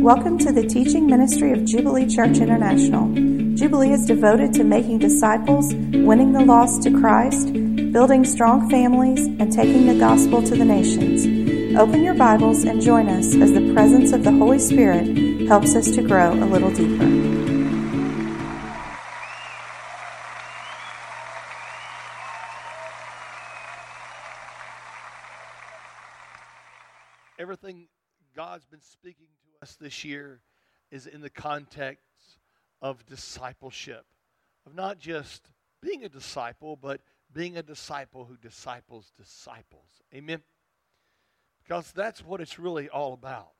Welcome to the teaching ministry of Jubilee Church International. Jubilee is devoted to making disciples, winning the lost to Christ, building strong families, and taking the gospel to the nations. Open your Bibles and join us as the presence of the Holy Spirit helps us to grow a little deeper. everything God's been speaking us this year is in the context of discipleship, of not just being a disciple, but being a disciple who disciples disciples. Amen? Because that's what it's really all about,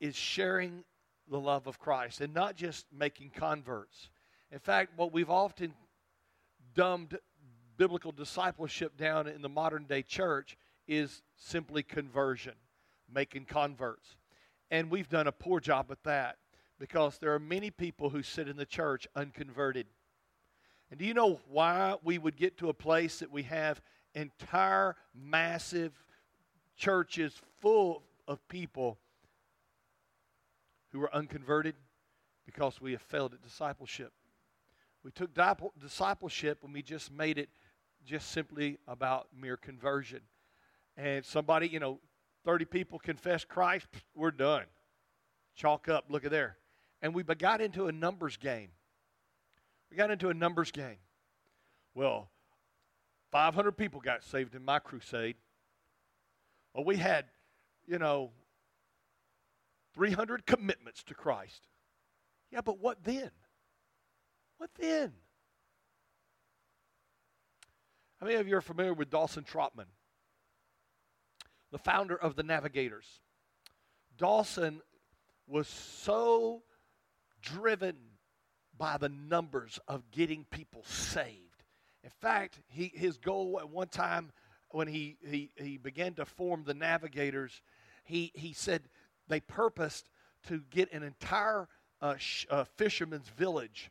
is sharing the love of Christ and not just making converts. In fact, what we've often dumbed biblical discipleship down in the modern day church is simply conversion, making converts. And we've done a poor job at that because there are many people who sit in the church unconverted. And do you know why we would get to a place that we have entire massive churches full of people who are unconverted? Because we have failed at discipleship. We took discipleship and we just made it just simply about mere conversion and somebody, you know, 30 people confess Christ, we're done. Chalk up, look at there. And we got into a numbers game. We got into a numbers game. Well, 500 people got saved in my crusade. Well, we had, you know, 300 commitments to Christ. Yeah, but what then? What then? How many of you are familiar with Dawson Trotman? The founder of the Navigators. Dawson was so driven by the numbers of getting people saved. In fact, he, his goal at one time when he, he, he began to form the Navigators, he, he said they purposed to get an entire uh, sh- uh, fisherman's village.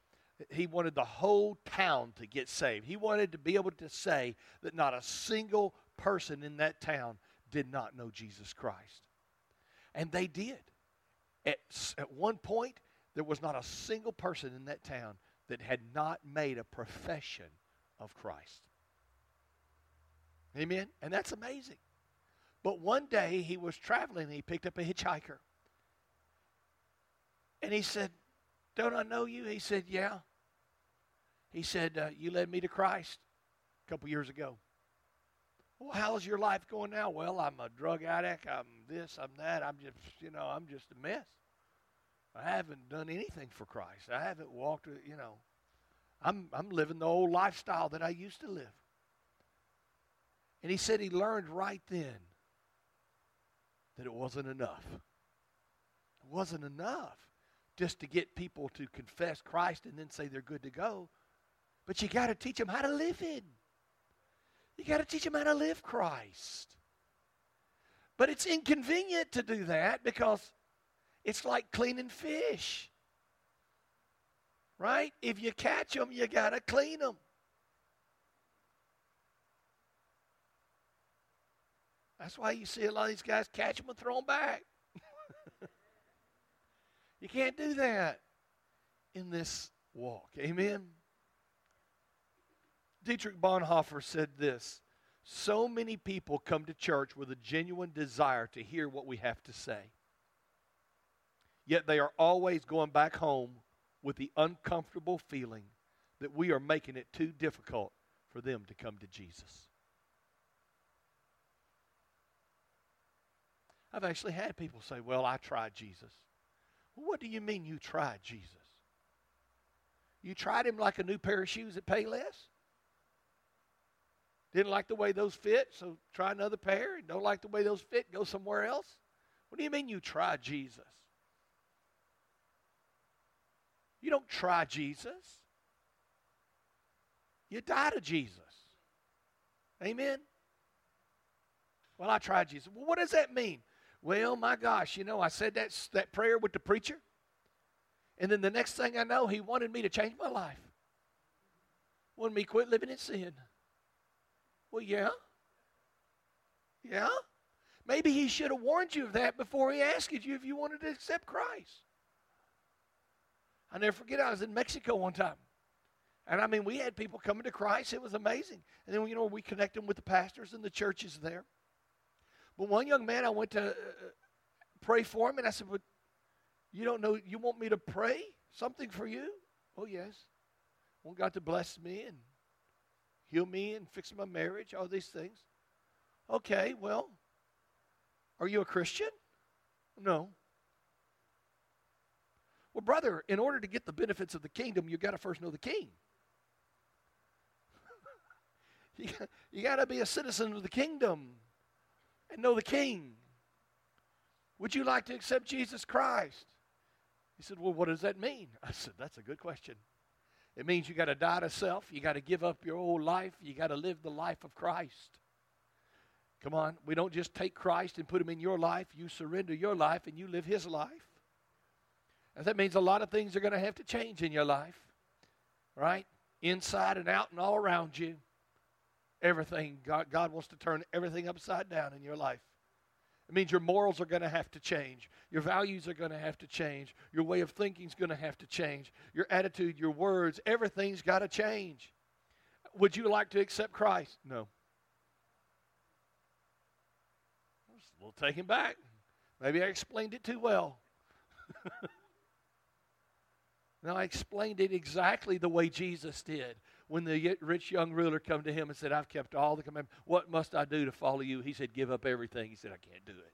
He wanted the whole town to get saved. He wanted to be able to say that not a single person in that town did not know Jesus Christ. And they did. At, at one point, there was not a single person in that town that had not made a profession of Christ. Amen? And that's amazing. But one day he was traveling and he picked up a hitchhiker. And he said, Don't I know you? He said, Yeah. He said, uh, You led me to Christ a couple years ago. Well, how's your life going now? Well, I'm a drug addict. I'm this, I'm that. I'm just, you know, I'm just a mess. I haven't done anything for Christ. I haven't walked, you know. I'm, I'm living the old lifestyle that I used to live. And he said he learned right then that it wasn't enough. It wasn't enough just to get people to confess Christ and then say they're good to go. But you got to teach them how to live it. You got to teach them how to live Christ. But it's inconvenient to do that because it's like cleaning fish. Right? If you catch them, you got to clean them. That's why you see a lot of these guys catch them and throw them back. you can't do that in this walk. Amen. Dietrich Bonhoeffer said this So many people come to church with a genuine desire to hear what we have to say. Yet they are always going back home with the uncomfortable feeling that we are making it too difficult for them to come to Jesus. I've actually had people say, Well, I tried Jesus. Well, what do you mean you tried Jesus? You tried him like a new pair of shoes at Payless? Didn't like the way those fit, so try another pair. Don't like the way those fit, go somewhere else. What do you mean you try Jesus? You don't try Jesus. You die to Jesus. Amen? Well, I tried Jesus. Well, what does that mean? Well, my gosh, you know, I said that, that prayer with the preacher. And then the next thing I know, he wanted me to change my life. Wanted me to quit living in sin. Well, yeah. Yeah. Maybe he should have warned you of that before he asked you if you wanted to accept Christ. I never forget, I was in Mexico one time. And I mean, we had people coming to Christ. It was amazing. And then, you know, we connect them with the pastors and the churches there. But one young man, I went to uh, pray for him, and I said, But you don't know, you want me to pray something for you? Oh, yes. Want God to bless me and heal me and fix my marriage, all these things. Okay, well, are you a Christian? No. Well, brother, in order to get the benefits of the kingdom, you got to first know the king. you you got to be a citizen of the kingdom and know the king. Would you like to accept Jesus Christ? He said, Well, what does that mean? I said, That's a good question. It means you got to die to self. You got to give up your old life. You got to live the life of Christ. Come on. We don't just take Christ and put him in your life. You surrender your life and you live his life. And that means a lot of things are going to have to change in your life, right? Inside and out and all around you. Everything. God, God wants to turn everything upside down in your life. It means your morals are going to have to change. Your values are going to have to change. Your way of thinking is going to have to change. Your attitude, your words, everything's got to change. Would you like to accept Christ? No. We'll take him back. Maybe I explained it too well. now I explained it exactly the way Jesus did when the rich young ruler come to him and said, I've kept all the commandments. What must I do to follow you? He said, Give up everything. He said, I can't do it.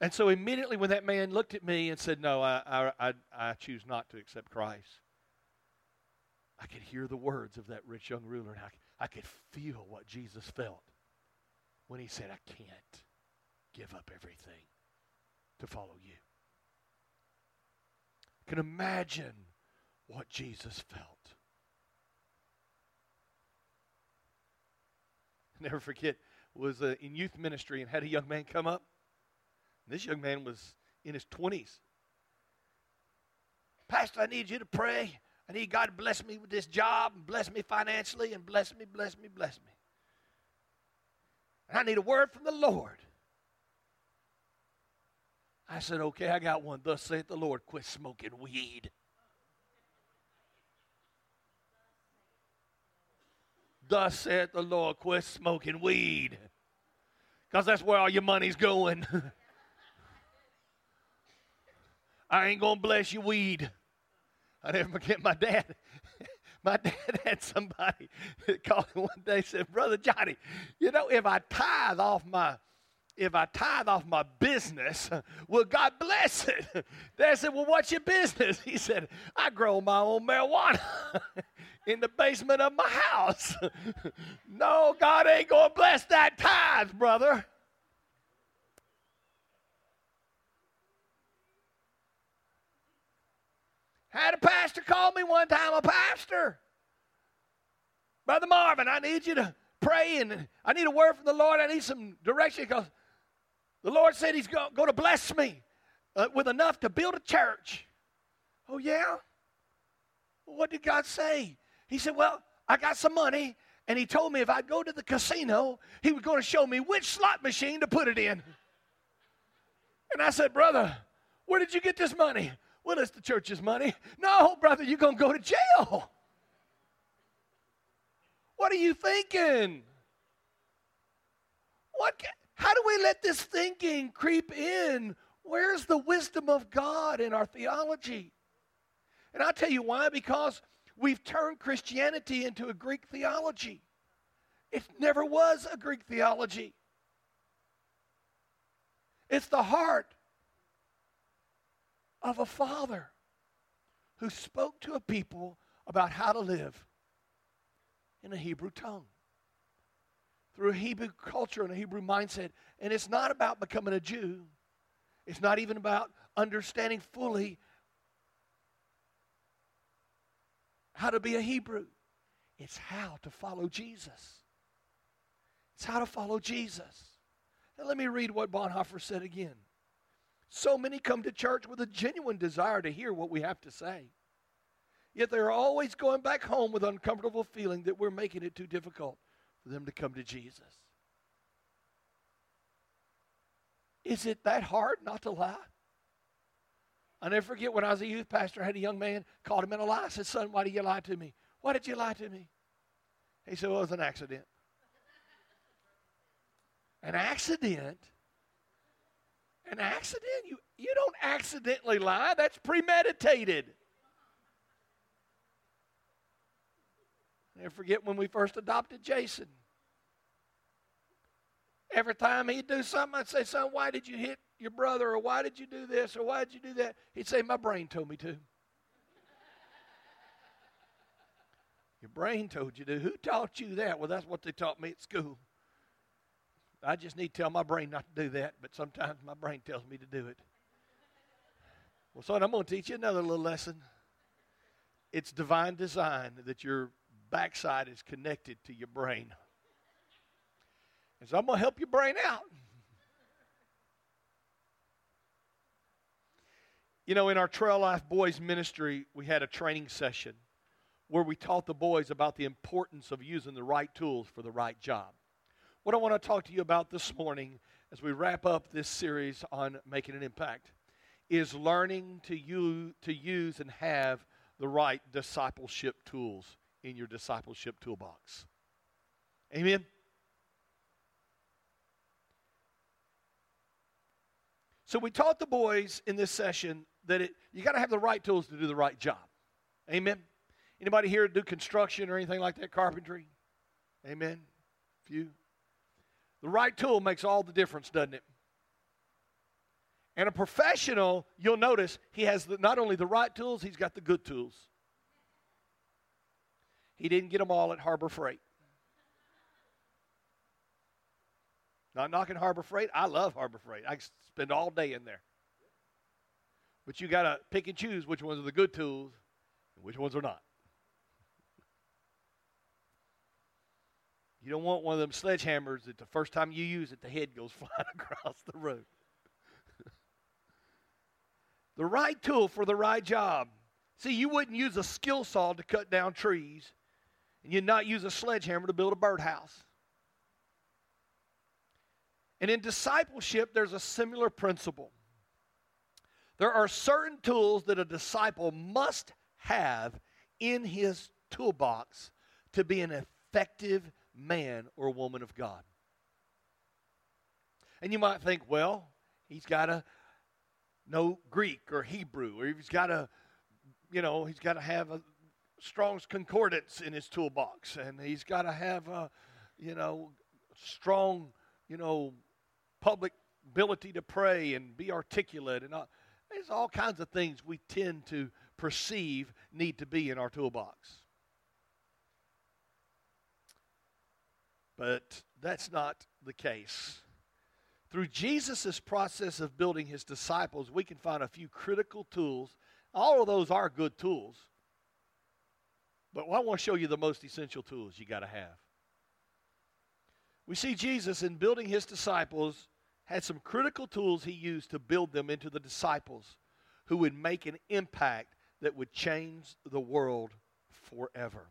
And so immediately when that man looked at me and said, No, I, I, I, I choose not to accept Christ, I could hear the words of that rich young ruler and I, I could feel what Jesus felt when he said, I can't give up everything to follow you. I can imagine what Jesus felt. never forget was uh, in youth ministry and had a young man come up. This young man was in his 20s. Pastor, I need you to pray. I need God to bless me with this job and bless me financially and bless me, bless me, bless me. And I need a word from the Lord. I said, okay, I got one. Thus saith the Lord, quit smoking weed. Thus saith the Lord, quit smoking weed. Because that's where all your money's going. I ain't going to bless you weed. I never forget my dad. My dad had somebody call him one day said, Brother Johnny, you know, if I tithe off my if I tithe off my business, will God bless it? They said, Well, what's your business? He said, I grow my own marijuana in the basement of my house. no, God ain't going to bless that tithe, brother. Had a pastor call me one time, a pastor. Brother Marvin, I need you to pray and I need a word from the Lord. I need some direction because the Lord said He's going to bless me uh, with enough to build a church. Oh, yeah? what did God say? He said, Well, I got some money, and He told me if I'd go to the casino, He was going to show me which slot machine to put it in. And I said, Brother, where did you get this money? Well, it's the church's money. No, brother, you're going to go to jail. What are you thinking? What? How do we let this thinking creep in? Where's the wisdom of God in our theology? And I'll tell you why because we've turned Christianity into a Greek theology. It never was a Greek theology. It's the heart of a father who spoke to a people about how to live in a Hebrew tongue through Hebrew culture and a Hebrew mindset. And it's not about becoming a Jew, it's not even about understanding fully how to be a Hebrew. It's how to follow Jesus. It's how to follow Jesus. Let me read what Bonhoeffer said again. So many come to church with a genuine desire to hear what we have to say. Yet they're always going back home with uncomfortable feeling that we're making it too difficult for them to come to Jesus. Is it that hard not to lie? I never forget when I was a youth pastor, I had a young man called him in a lie. I said, Son, why did you lie to me? Why did you lie to me? He said, Well, it was an accident. An accident? An accident? You, you don't accidentally lie, that's premeditated. Never forget when we first adopted Jason. Every time he'd do something, I'd say, Son, why did you hit your brother? Or why did you do this? Or why did you do that? He'd say, My brain told me to. your brain told you to. Who taught you that? Well, that's what they taught me at school. I just need to tell my brain not to do that, but sometimes my brain tells me to do it. Well, son, I'm going to teach you another little lesson. It's divine design that your backside is connected to your brain. And so I'm going to help your brain out. You know, in our Trail Life Boys ministry, we had a training session where we taught the boys about the importance of using the right tools for the right job. What I want to talk to you about this morning as we wrap up this series on making an impact is learning to use, to use and have the right discipleship tools in your discipleship toolbox. Amen. So we taught the boys in this session that it, you got to have the right tools to do the right job. Amen. Anybody here do construction or anything like that, carpentry? Amen. Few. The right tool makes all the difference, doesn't it? And a professional, you'll notice he has the, not only the right tools, he's got the good tools. He didn't get them all at Harbor Freight. Not knocking Harbor Freight. I love Harbor Freight. I spend all day in there. But you got to pick and choose which ones are the good tools and which ones are not. You don't want one of them sledgehammers that the first time you use it, the head goes flying across the road. the right tool for the right job. See, you wouldn't use a skill saw to cut down trees, and you'd not use a sledgehammer to build a birdhouse. And in discipleship, there's a similar principle. There are certain tools that a disciple must have in his toolbox to be an effective man or woman of God. And you might think, well, he's got to know Greek or Hebrew, or he's got to, you know, he's got to have a Strong's Concordance in his toolbox, and he's got to have a, you know, strong, you know, public ability to pray and be articulate and all. There's all kinds of things we tend to perceive need to be in our toolbox. But that's not the case. Through Jesus' process of building his disciples, we can find a few critical tools. All of those are good tools. But I want to show you the most essential tools you got to have. We see Jesus in building his disciples had some critical tools he used to build them into the disciples who would make an impact that would change the world forever.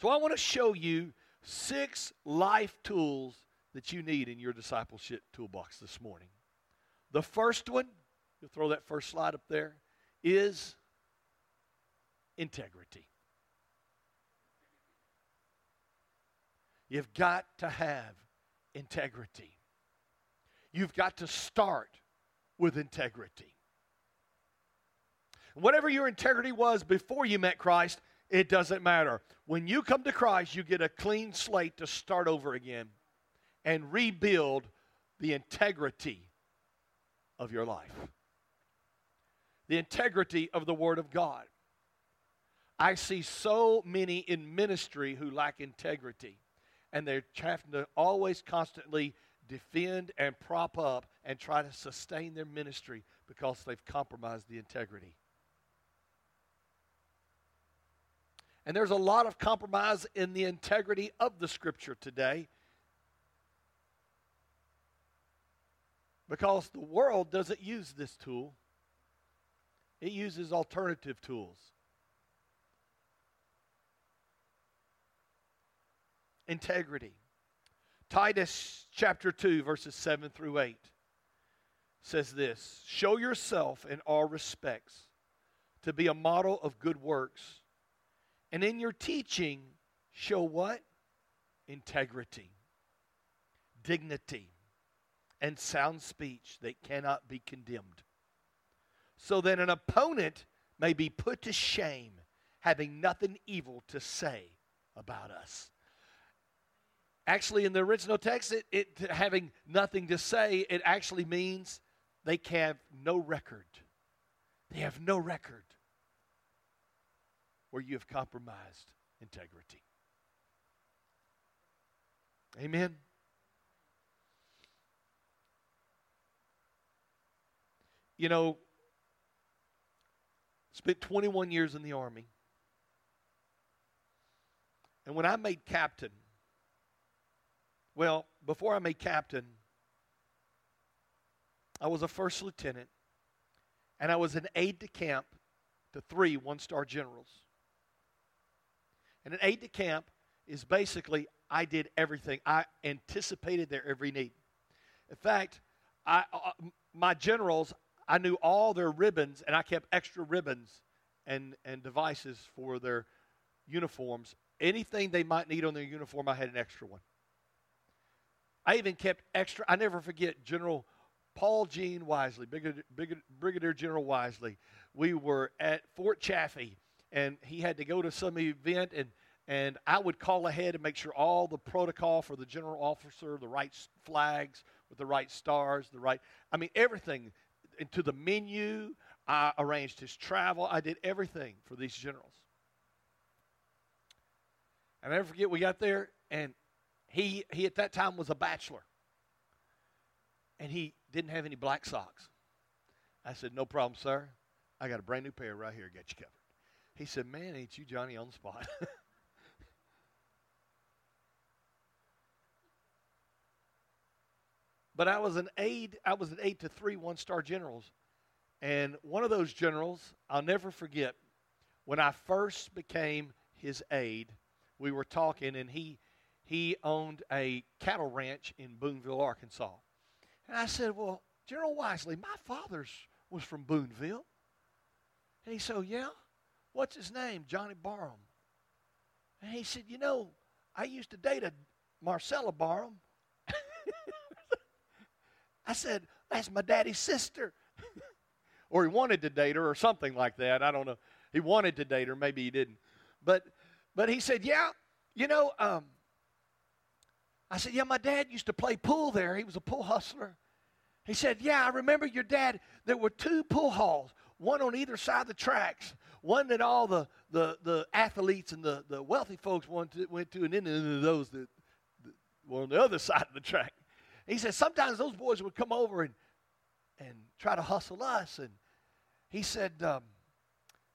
So I want to show you six life tools that you need in your discipleship toolbox this morning. The first one, you'll throw that first slide up there, is integrity. You've got to have integrity. You've got to start with integrity. Whatever your integrity was before you met Christ, it doesn't matter. When you come to Christ, you get a clean slate to start over again and rebuild the integrity of your life. The integrity of the Word of God. I see so many in ministry who lack integrity, and they're having to always constantly defend and prop up and try to sustain their ministry because they've compromised the integrity. And there's a lot of compromise in the integrity of the scripture today because the world doesn't use this tool, it uses alternative tools. Integrity. Titus chapter 2, verses 7 through 8 says this Show yourself in all respects to be a model of good works, and in your teaching, show what? Integrity, dignity, and sound speech that cannot be condemned, so that an opponent may be put to shame, having nothing evil to say about us. Actually, in the original text, it, it having nothing to say, it actually means they have no record. They have no record where you have compromised integrity. Amen. You know, spent 21 years in the Army. And when I made captain, well, before I made captain, I was a first lieutenant, and I was an aide de camp to three one star generals. And an aide de camp is basically I did everything, I anticipated their every need. In fact, I, uh, my generals, I knew all their ribbons, and I kept extra ribbons and, and devices for their uniforms. Anything they might need on their uniform, I had an extra one. I even kept extra, I never forget General Paul Gene Wisely, Brigadier, Brigadier General Wisely. We were at Fort Chaffee, and he had to go to some event, and and I would call ahead and make sure all the protocol for the general officer, the right flags with the right stars, the right, I mean, everything, into the menu. I arranged his travel. I did everything for these generals. I never forget, we got there, and he, he at that time was a bachelor. And he didn't have any black socks. I said, No problem, sir. I got a brand new pair right here, get you covered. He said, Man, ain't you Johnny on the spot? but I was an aide, I was an aide to three one star generals. And one of those generals, I'll never forget, when I first became his aide, we were talking and he he owned a cattle ranch in Booneville, Arkansas. And I said, Well, General Wisely, my father's was from Booneville. And he said, Yeah? What's his name? Johnny Barham. And he said, You know, I used to date a Marcella Barham. I said, That's my daddy's sister. or he wanted to date her or something like that. I don't know. He wanted to date her, maybe he didn't. But but he said, Yeah, you know, um, I said, Yeah, my dad used to play pool there. He was a pool hustler. He said, Yeah, I remember your dad. There were two pool halls, one on either side of the tracks, one that all the, the, the athletes and the, the wealthy folks went to, went to and then those that, were on the other side of the track. He said, Sometimes those boys would come over and, and try to hustle us. And he said, um,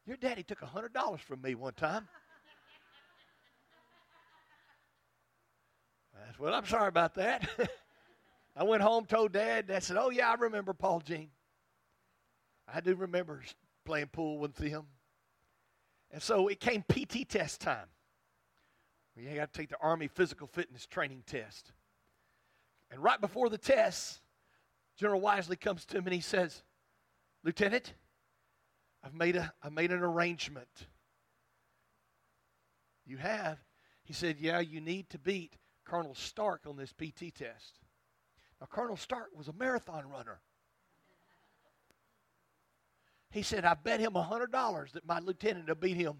Your daddy took a $100 from me one time. I said, Well, I'm sorry about that. I went home, told Dad. Dad said, Oh, yeah, I remember Paul Jean. I do remember playing pool with him. And so it came PT test time. You got to take the Army physical fitness training test. And right before the test, General Wisely comes to him and he says, Lieutenant, I've made, a, I've made an arrangement. You have? He said, Yeah, you need to beat Colonel Stark on this PT test. Now, Colonel Stark was a marathon runner. He said, I bet him $100 that my lieutenant will beat him.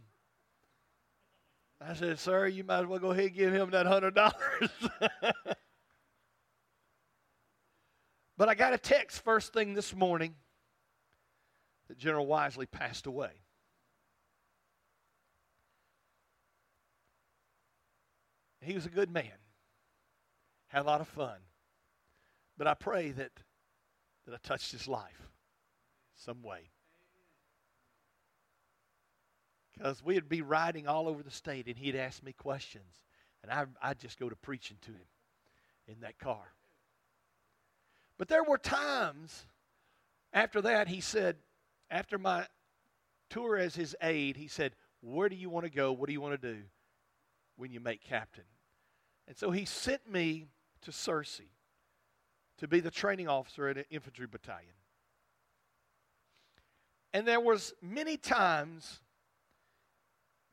I said, Sir, you might as well go ahead and give him that $100. but I got a text first thing this morning that General Wisely passed away. He was a good man had a lot of fun. But I pray that, that I touched his life some way. Because we'd be riding all over the state and he'd ask me questions. And I, I'd just go to preaching to him in that car. But there were times after that, he said, after my tour as his aide, he said, Where do you want to go? What do you want to do when you make captain? And so he sent me to Searcy to be the training officer at an infantry battalion. And there was many times,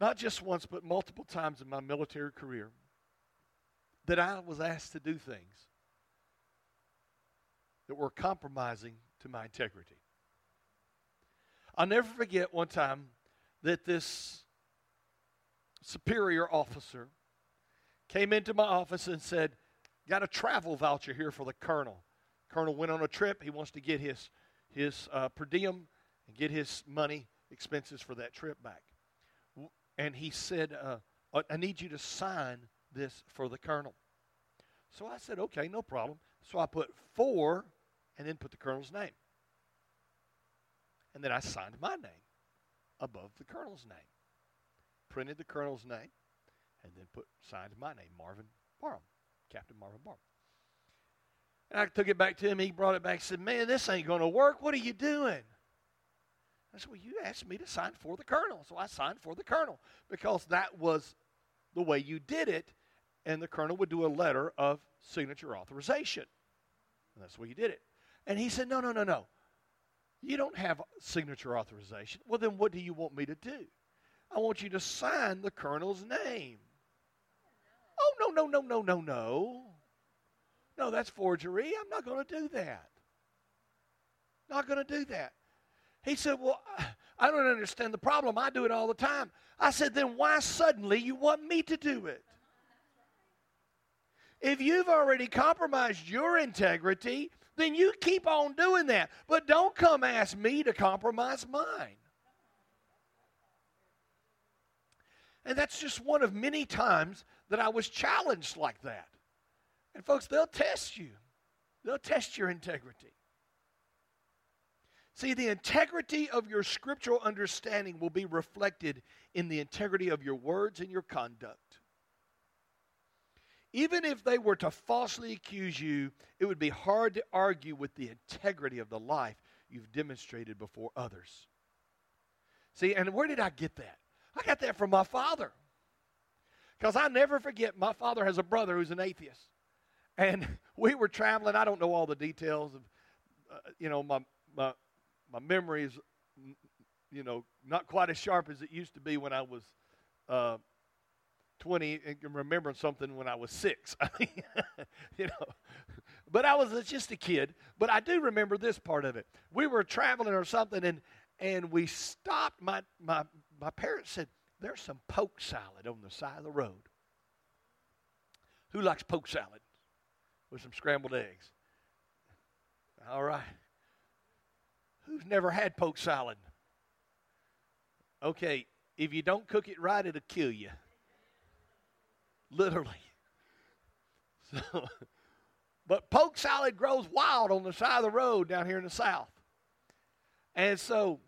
not just once, but multiple times in my military career, that I was asked to do things that were compromising to my integrity. I'll never forget one time that this superior officer came into my office and said, Got a travel voucher here for the colonel. Colonel went on a trip. He wants to get his, his uh, per diem and get his money, expenses for that trip back. And he said, uh, I need you to sign this for the colonel. So I said, okay, no problem. So I put four and then put the colonel's name. And then I signed my name above the colonel's name. Printed the colonel's name and then put signed my name, Marvin Barham, Captain Marvin Barham. And I took it back to him. He brought it back and said, Man, this ain't going to work. What are you doing? I said, Well, you asked me to sign for the colonel. So I signed for the colonel because that was the way you did it. And the colonel would do a letter of signature authorization. And that's the way you did it. And he said, No, no, no, no. You don't have signature authorization. Well, then what do you want me to do? I want you to sign the colonel's name. No, no, no, no, no, no. No, that's forgery. I'm not going to do that. Not going to do that. He said, Well, I don't understand the problem. I do it all the time. I said, Then why suddenly you want me to do it? If you've already compromised your integrity, then you keep on doing that. But don't come ask me to compromise mine. And that's just one of many times that I was challenged like that. And folks, they'll test you, they'll test your integrity. See, the integrity of your scriptural understanding will be reflected in the integrity of your words and your conduct. Even if they were to falsely accuse you, it would be hard to argue with the integrity of the life you've demonstrated before others. See, and where did I get that? I got that from my father. Because I never forget, my father has a brother who's an atheist. And we were traveling. I don't know all the details of, uh, you know, my, my, my memory is, you know, not quite as sharp as it used to be when I was uh, 20 and remembering something when I was six. you know, but I was just a kid. But I do remember this part of it. We were traveling or something, and and we stopped. My my my parents said, "There's some poke salad on the side of the road." Who likes poke salad with some scrambled eggs? All right. Who's never had poke salad? Okay, if you don't cook it right, it'll kill you. Literally. So, but poke salad grows wild on the side of the road down here in the south. And so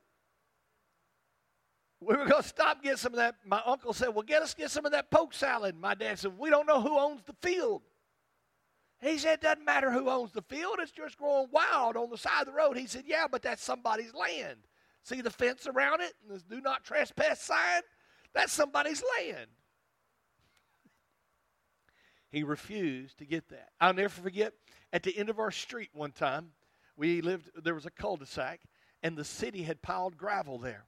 we were going to stop get some of that. My uncle said, Well, get us get some of that poke salad. My dad said, We don't know who owns the field. He said, It doesn't matter who owns the field, it's just growing wild on the side of the road. He said, Yeah, but that's somebody's land. See the fence around it and the do not trespass sign? That's somebody's land. He refused to get that. I'll never forget at the end of our street one time, we lived, there was a cul de sac, and the city had piled gravel there.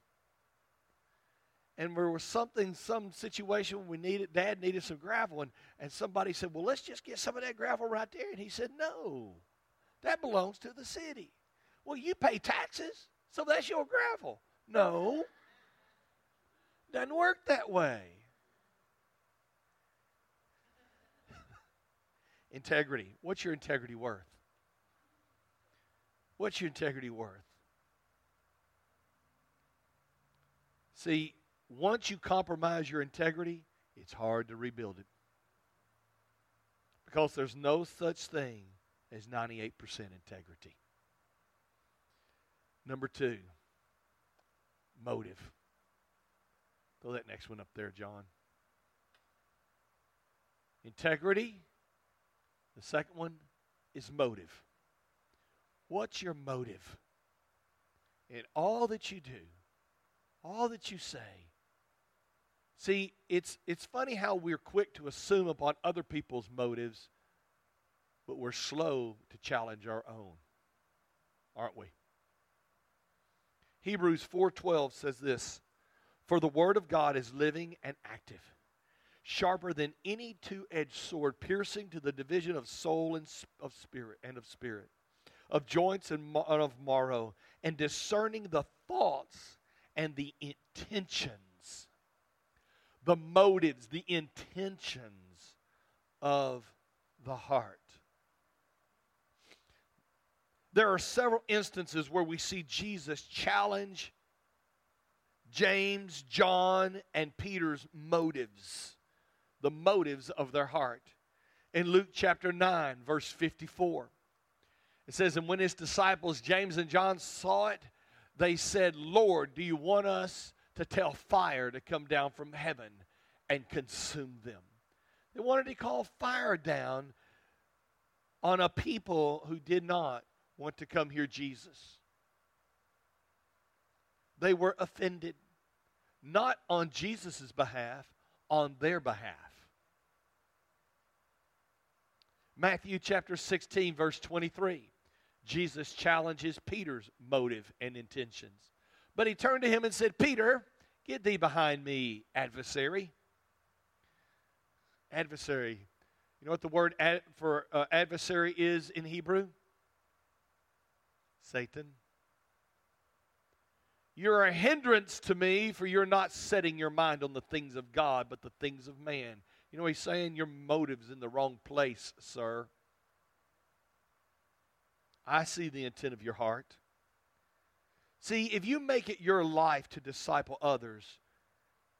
And there was something, some situation we needed, dad needed some gravel, and, and somebody said, Well, let's just get some of that gravel right there. And he said, No, that belongs to the city. Well, you pay taxes, so that's your gravel. No, doesn't work that way. Integrity. What's your integrity worth? What's your integrity worth? See, once you compromise your integrity, it's hard to rebuild it. Because there's no such thing as 98% integrity. Number two, motive. Throw that next one up there, John. Integrity the second one is motive. What's your motive? In all that you do, all that you say. See, it's, it's funny how we're quick to assume upon other people's motives but we're slow to challenge our own, aren't we? Hebrews 4:12 says this, "For the word of God is living and active, sharper than any two-edged sword, piercing to the division of soul and of spirit and of spirit, of joints and of marrow, and discerning the thoughts and the intentions, the motives, the intentions of the heart." there are several instances where we see Jesus challenge James, John, and Peter's motives, the motives of their heart. In Luke chapter 9, verse 54, it says, And when his disciples, James and John, saw it, they said, Lord, do you want us to tell fire to come down from heaven and consume them? They wanted to call fire down on a people who did not want to come hear Jesus. They were offended, not on Jesus' behalf, on their behalf. Matthew chapter 16, verse 23. Jesus challenges Peter's motive and intentions. But he turned to him and said, Peter, get thee behind me, adversary. Adversary. You know what the word ad, for uh, adversary is in Hebrew? Satan. You're a hindrance to me, for you're not setting your mind on the things of God, but the things of man. You know, he's saying your motive's in the wrong place, sir. I see the intent of your heart. See, if you make it your life to disciple others,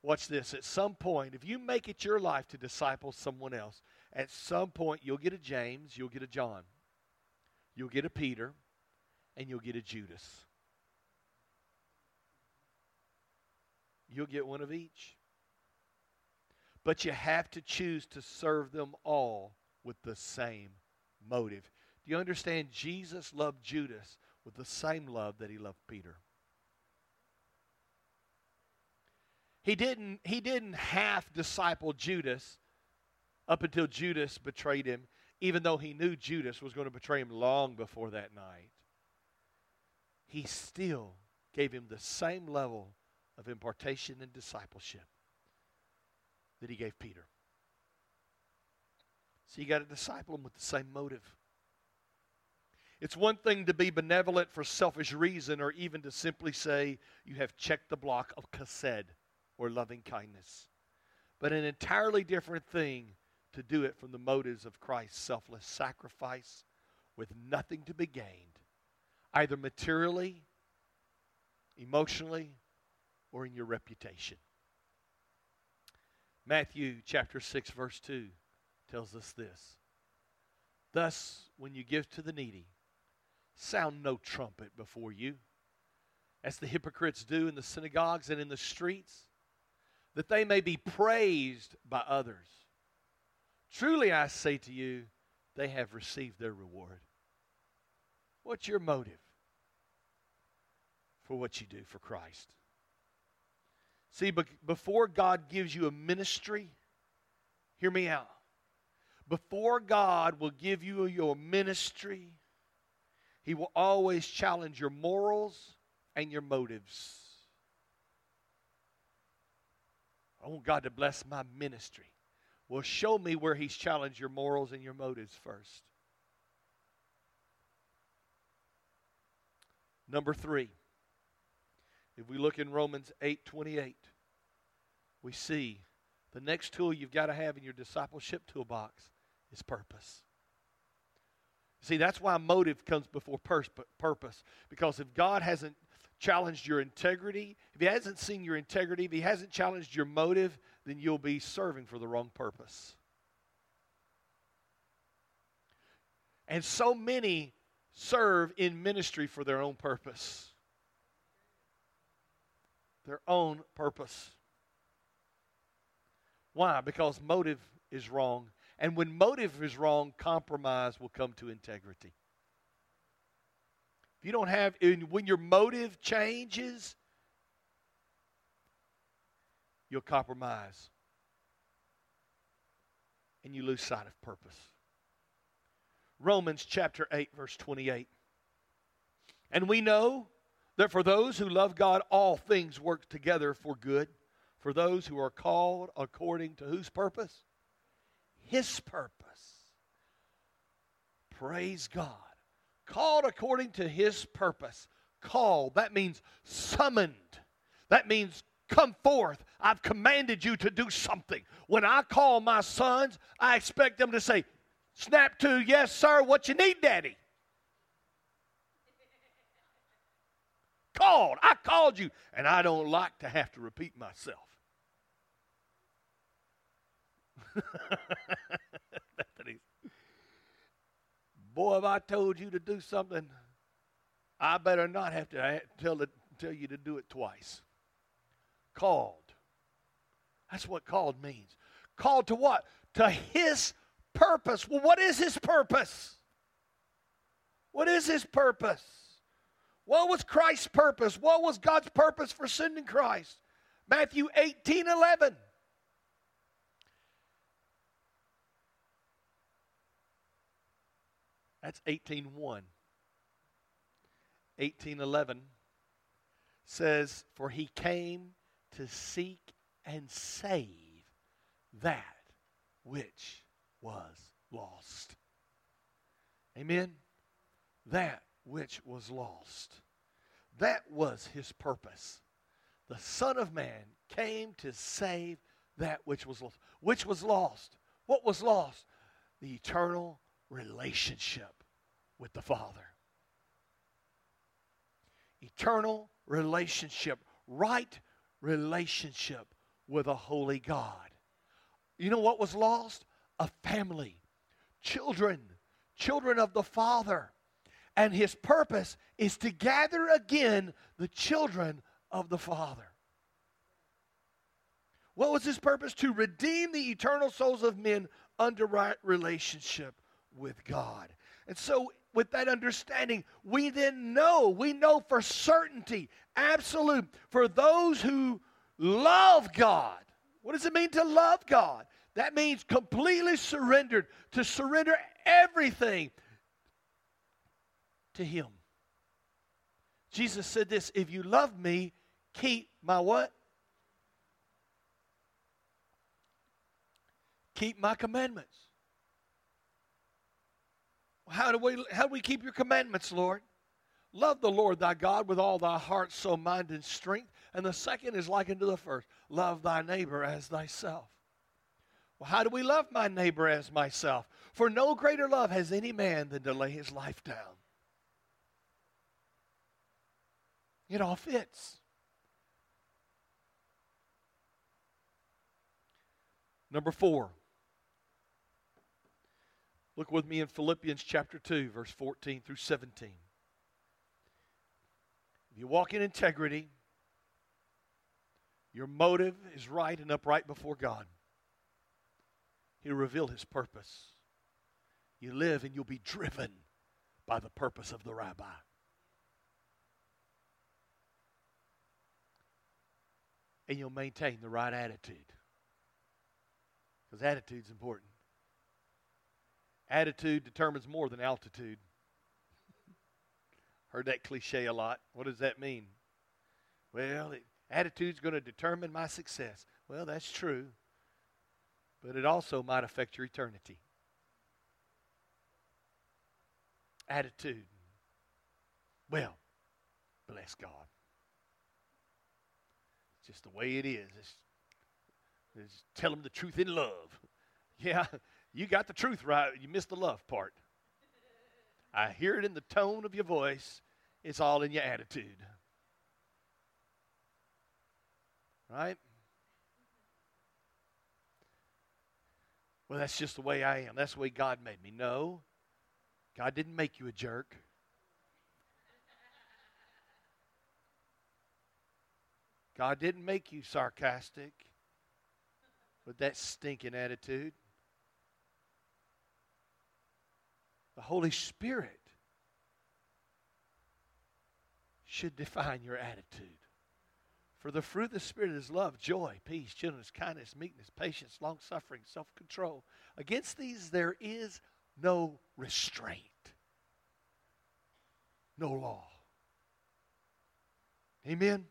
watch this. At some point, if you make it your life to disciple someone else, at some point you'll get a James, you'll get a John, you'll get a Peter, and you'll get a Judas. You'll get one of each. But you have to choose to serve them all with the same motive. Do you understand? Jesus loved Judas with the same love that he loved Peter. He didn't, he didn't half disciple Judas up until Judas betrayed him, even though he knew Judas was going to betray him long before that night he still gave him the same level of impartation and discipleship that he gave Peter. So you got to disciple him with the same motive. It's one thing to be benevolent for selfish reason or even to simply say you have checked the block of chesed or loving kindness. But an entirely different thing to do it from the motives of Christ's selfless sacrifice with nothing to be gained either materially, emotionally, or in your reputation. Matthew chapter 6, verse 2 tells us this Thus, when you give to the needy, sound no trumpet before you, as the hypocrites do in the synagogues and in the streets, that they may be praised by others. Truly, I say to you, they have received their reward. What's your motive? for what you do for Christ. See, before God gives you a ministry, hear me out. Before God will give you your ministry, He will always challenge your morals and your motives. I want God to bless my ministry. Well, show me where He's challenged your morals and your motives first. Number three. If we look in Romans 8 28, we see the next tool you've got to have in your discipleship toolbox is purpose. See, that's why motive comes before purpose. Because if God hasn't challenged your integrity, if He hasn't seen your integrity, if He hasn't challenged your motive, then you'll be serving for the wrong purpose. And so many serve in ministry for their own purpose their own purpose. Why? Because motive is wrong. And when motive is wrong, compromise will come to integrity. If you don't have, when your motive changes, you'll compromise. And you lose sight of purpose. Romans chapter 8, verse 28. And we know that for those who love God, all things work together for good, for those who are called according to whose purpose? His purpose. Praise God. Called according to His purpose. Called, that means summoned. That means come forth. I've commanded you to do something. When I call my sons, I expect them to say, Snap to, yes, sir, what you need, daddy. Called. I called you. And I don't like to have to repeat myself. Boy, have I told you to do something, I better not have to tell, it, tell you to do it twice. Called. That's what called means. Called to what? To his purpose. Well, what is his purpose? What is his purpose? What was Christ's purpose? What was God's purpose for sending Christ? Matthew 18 11. That's 18 1. 1811 says, For he came to seek and save that which was lost. Amen? That which was lost. That was his purpose. The Son of Man came to save that which was lost. Which was lost? What was lost? The eternal relationship with the Father. Eternal relationship, right relationship with a holy God. You know what was lost? a family, children, children of the Father. And his purpose is to gather again the children of the Father. What was his purpose? To redeem the eternal souls of men under right relationship with God. And so, with that understanding, we then know, we know for certainty, absolute, for those who love God. What does it mean to love God? That means completely surrendered, to surrender everything to Him. Jesus said this if you love me, keep my what? Keep my commandments. How do we how do we keep your commandments, Lord? Love the Lord thy God with all thy heart, soul, mind, and strength. And the second is like unto the first. Love thy neighbor as thyself. Well, how do we love my neighbor as myself? For no greater love has any man than to lay his life down. It all fits. Number four. Look with me in Philippians chapter 2, verse 14 through 17. If you walk in integrity, your motive is right and upright before God. He'll reveal his purpose. You live and you'll be driven by the purpose of the rabbi. And you'll maintain the right attitude. Because attitude's important. Attitude determines more than altitude. Heard that cliche a lot. What does that mean? Well, it, attitude's going to determine my success. Well, that's true but it also might affect your eternity. Attitude. Well, bless God. It's just the way it is. It's, it's tell them the truth in love. Yeah, you got the truth right. You missed the love part. I hear it in the tone of your voice. It's all in your attitude. Right? Well, that's just the way I am. That's the way God made me. No, God didn't make you a jerk. God didn't make you sarcastic with that stinking attitude. The Holy Spirit should define your attitude. For the fruit of the Spirit is love, joy, peace, gentleness, kindness, meekness, patience, long suffering, self control. Against these there is no restraint, no law. Amen?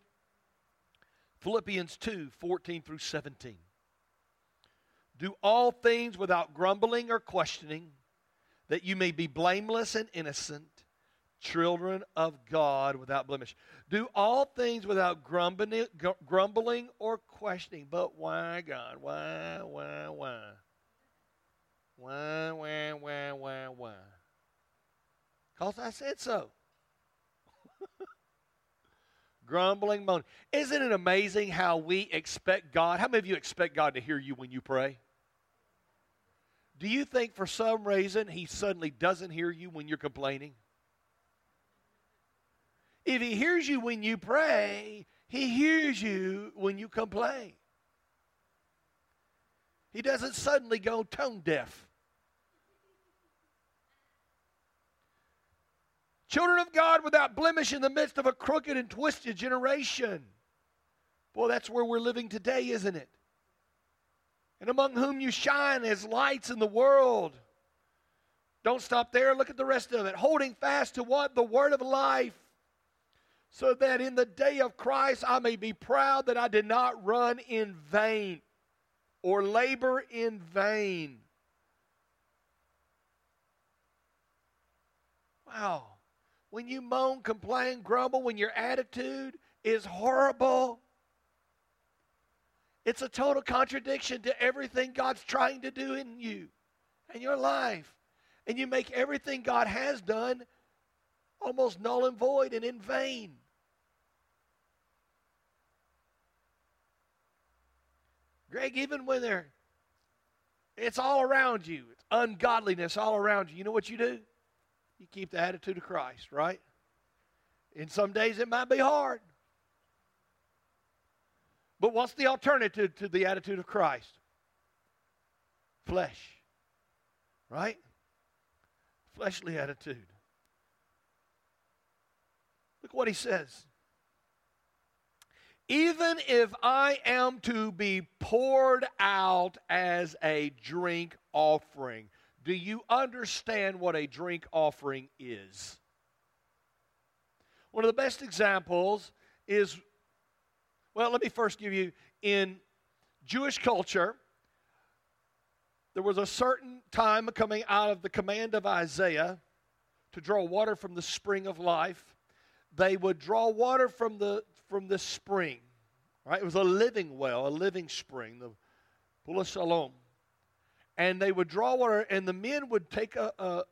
Philippians 2 14 through 17. Do all things without grumbling or questioning, that you may be blameless and innocent, children of God without blemish. Do all things without grumbling, or questioning. But why, God? Why, why, why? Why, why, why, why, why? Because I said so. Grumbling, moaning. Isn't it amazing how we expect God? How many of you expect God to hear you when you pray? Do you think for some reason He suddenly doesn't hear you when you're complaining? If He hears you when you pray, He hears you when you complain. He doesn't suddenly go tone deaf. Children of God without blemish in the midst of a crooked and twisted generation. Boy, that's where we're living today, isn't it? And among whom you shine as lights in the world. Don't stop there. Look at the rest of it. Holding fast to what? The word of life. So that in the day of Christ I may be proud that I did not run in vain or labor in vain. Wow. When you moan, complain, grumble, when your attitude is horrible, it's a total contradiction to everything God's trying to do in you and your life. And you make everything God has done almost null and void and in vain. Greg, even when they're, it's all around you, it's ungodliness all around you, you know what you do? You keep the attitude of Christ, right? And some days it might be hard. But what's the alternative to the attitude of Christ? Flesh. Right? Fleshly attitude. Look what he says. Even if I am to be poured out as a drink offering. Do you understand what a drink offering is? One of the best examples is, well, let me first give you in Jewish culture, there was a certain time coming out of the command of Isaiah to draw water from the spring of life. They would draw water from the from the spring. Right? It was a living well, a living spring, the of Siloam and they would draw water, and the men would take a, a,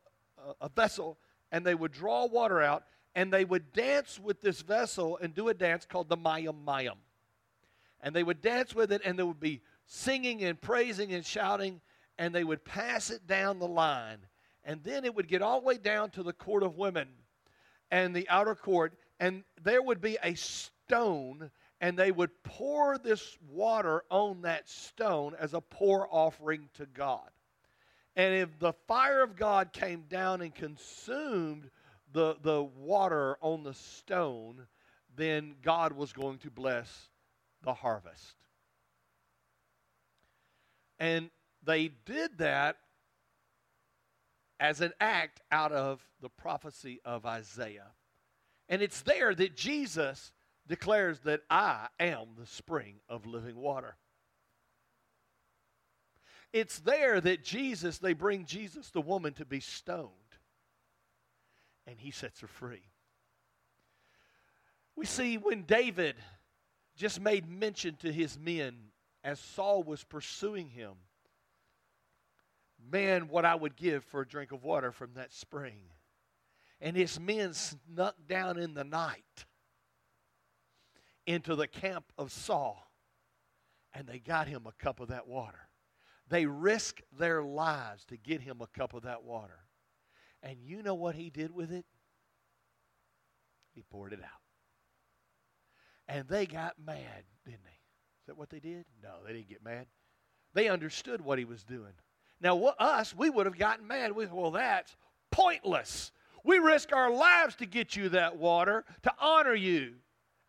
a vessel and they would draw water out, and they would dance with this vessel and do a dance called the Mayim Mayim. And they would dance with it, and they would be singing and praising and shouting, and they would pass it down the line. And then it would get all the way down to the court of women and the outer court, and there would be a stone and they would pour this water on that stone as a pour offering to God. And if the fire of God came down and consumed the, the water on the stone, then God was going to bless the harvest. And they did that as an act out of the prophecy of Isaiah. And it's there that Jesus declares that I am the spring of living water. It's there that Jesus, they bring Jesus, the woman, to be stoned, and he sets her free. We see when David just made mention to his men as Saul was pursuing him, man, what I would give for a drink of water from that spring. And his men snuck down in the night into the camp of Saul and they got him a cup of that water. They risked their lives to get him a cup of that water. And you know what he did with it? He poured it out. And they got mad, didn't they? Is that what they did? No, they didn't get mad. They understood what he was doing. Now, what, us, we would have gotten mad. We, well, that's pointless. We risk our lives to get you that water, to honor you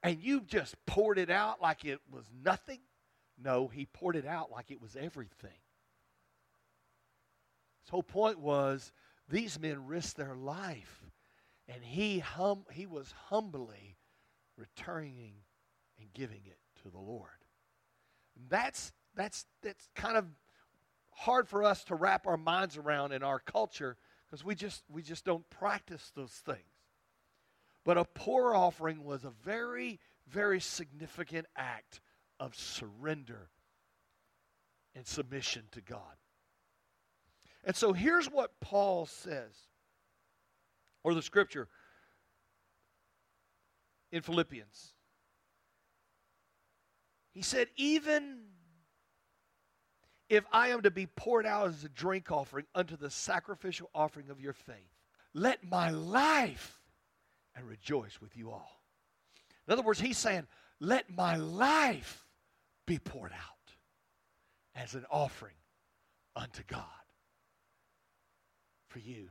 and you just poured it out like it was nothing? No, he poured it out like it was everything. His whole point was these men risked their life, and he, hum, he was humbly returning and giving it to the Lord. That's, that's, that's kind of hard for us to wrap our minds around in our culture because we just, we just don't practice those things. But a pour offering was a very, very significant act of surrender and submission to God. And so here's what Paul says, or the scripture in Philippians. He said, Even if I am to be poured out as a drink offering unto the sacrificial offering of your faith, let my life and rejoice with you all. In other words, he's saying, Let my life be poured out as an offering unto God for you.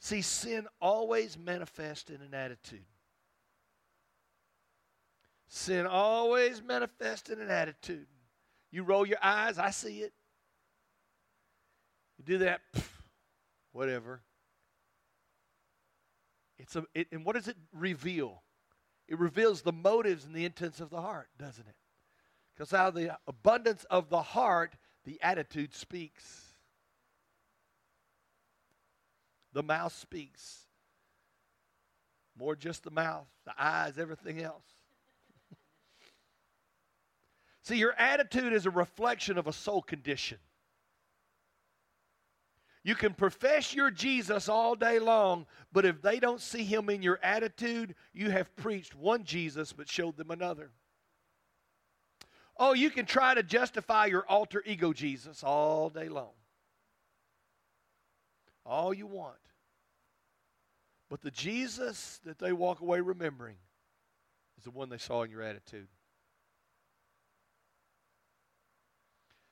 See, sin always manifests in an attitude. Sin always manifests in an attitude. You roll your eyes, I see it. You do that, pff, whatever. It's a, it, and what does it reveal? It reveals the motives and the intents of the heart, doesn't it? Because out of the abundance of the heart, the attitude speaks. The mouth speaks. More just the mouth, the eyes, everything else. See, your attitude is a reflection of a soul condition. You can profess your Jesus all day long, but if they don't see him in your attitude, you have preached one Jesus but showed them another. Oh, you can try to justify your alter ego Jesus all day long. All you want. But the Jesus that they walk away remembering is the one they saw in your attitude.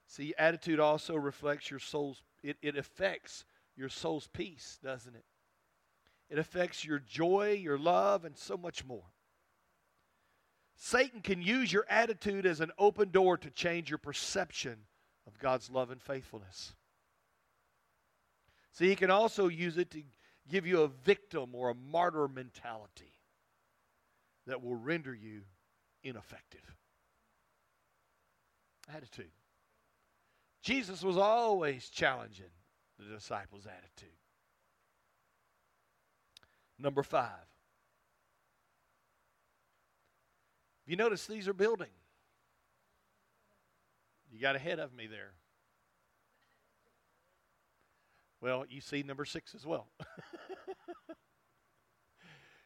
See, attitude also reflects your soul's, it, it affects your soul's peace, doesn't it? It affects your joy, your love, and so much more. Satan can use your attitude as an open door to change your perception of God's love and faithfulness. See, he can also use it to give you a victim or a martyr mentality that will render you ineffective. Attitude. Jesus was always challenging the disciples' attitude. Number five. You notice these are building. You got ahead of me there. Well, you see number six as well.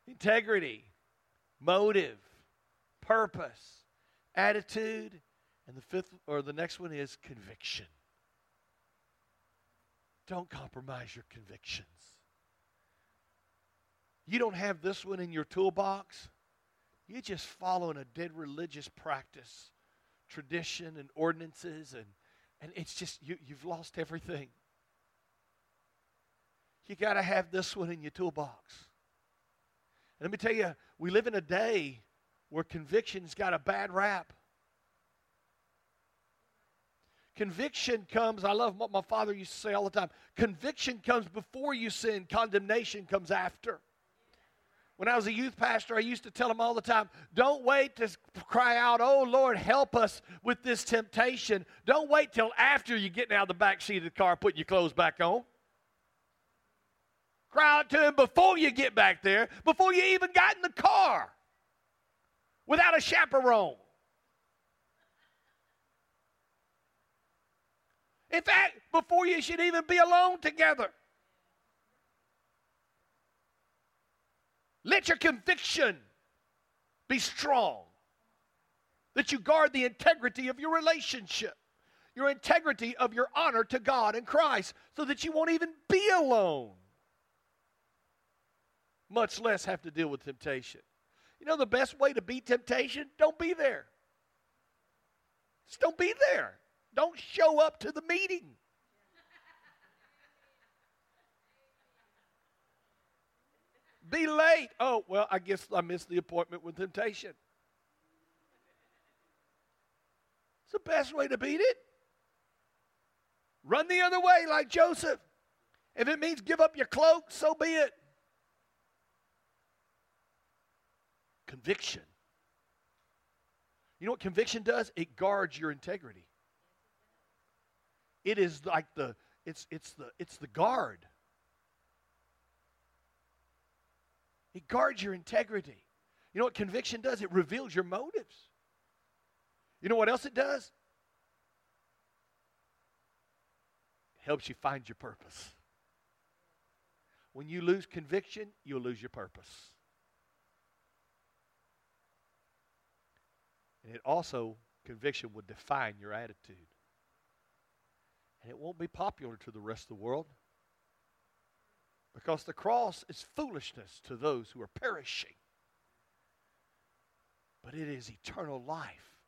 Integrity, motive, purpose, attitude, and the fifth or the next one is conviction. Don't compromise your convictions. You don't have this one in your toolbox. You're just following a dead religious practice, tradition, and ordinances, and, and it's just, you, you've lost everything. You got to have this one in your toolbox. And let me tell you, we live in a day where conviction's got a bad rap. Conviction comes, I love what my father used to say all the time conviction comes before you sin, condemnation comes after. When I was a youth pastor, I used to tell them all the time don't wait to cry out, Oh Lord, help us with this temptation. Don't wait till after you're getting out of the back seat of the car, putting your clothes back on. Cry out to Him before you get back there, before you even got in the car without a chaperone. In fact, before you should even be alone together. Let your conviction be strong. That you guard the integrity of your relationship, your integrity of your honor to God and Christ, so that you won't even be alone, much less have to deal with temptation. You know the best way to beat temptation? Don't be there. Just don't be there. Don't show up to the meeting. Be late. Oh, well, I guess I missed the appointment with temptation. It's the best way to beat it. Run the other way like Joseph. If it means give up your cloak, so be it. Conviction. You know what conviction does? It guards your integrity. It is like the it's it's the it's the guard. It guards your integrity. You know what conviction does? It reveals your motives. You know what else it does? It helps you find your purpose. When you lose conviction, you'll lose your purpose. And it also, conviction would define your attitude. And it won't be popular to the rest of the world because the cross is foolishness to those who are perishing. But it is eternal life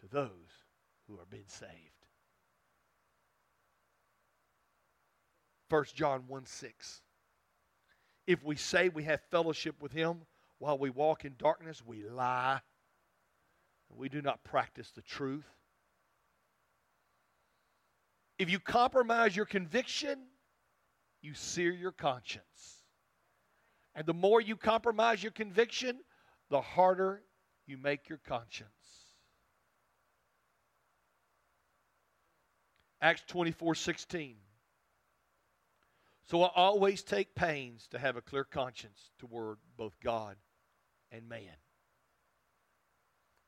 to those who are being saved. 1 John 1 6. If we say we have fellowship with him while we walk in darkness, we lie. We do not practice the truth. If you compromise your conviction, you sear your conscience. And the more you compromise your conviction, the harder you make your conscience. Acts 24 16. So I always take pains to have a clear conscience toward both God and man.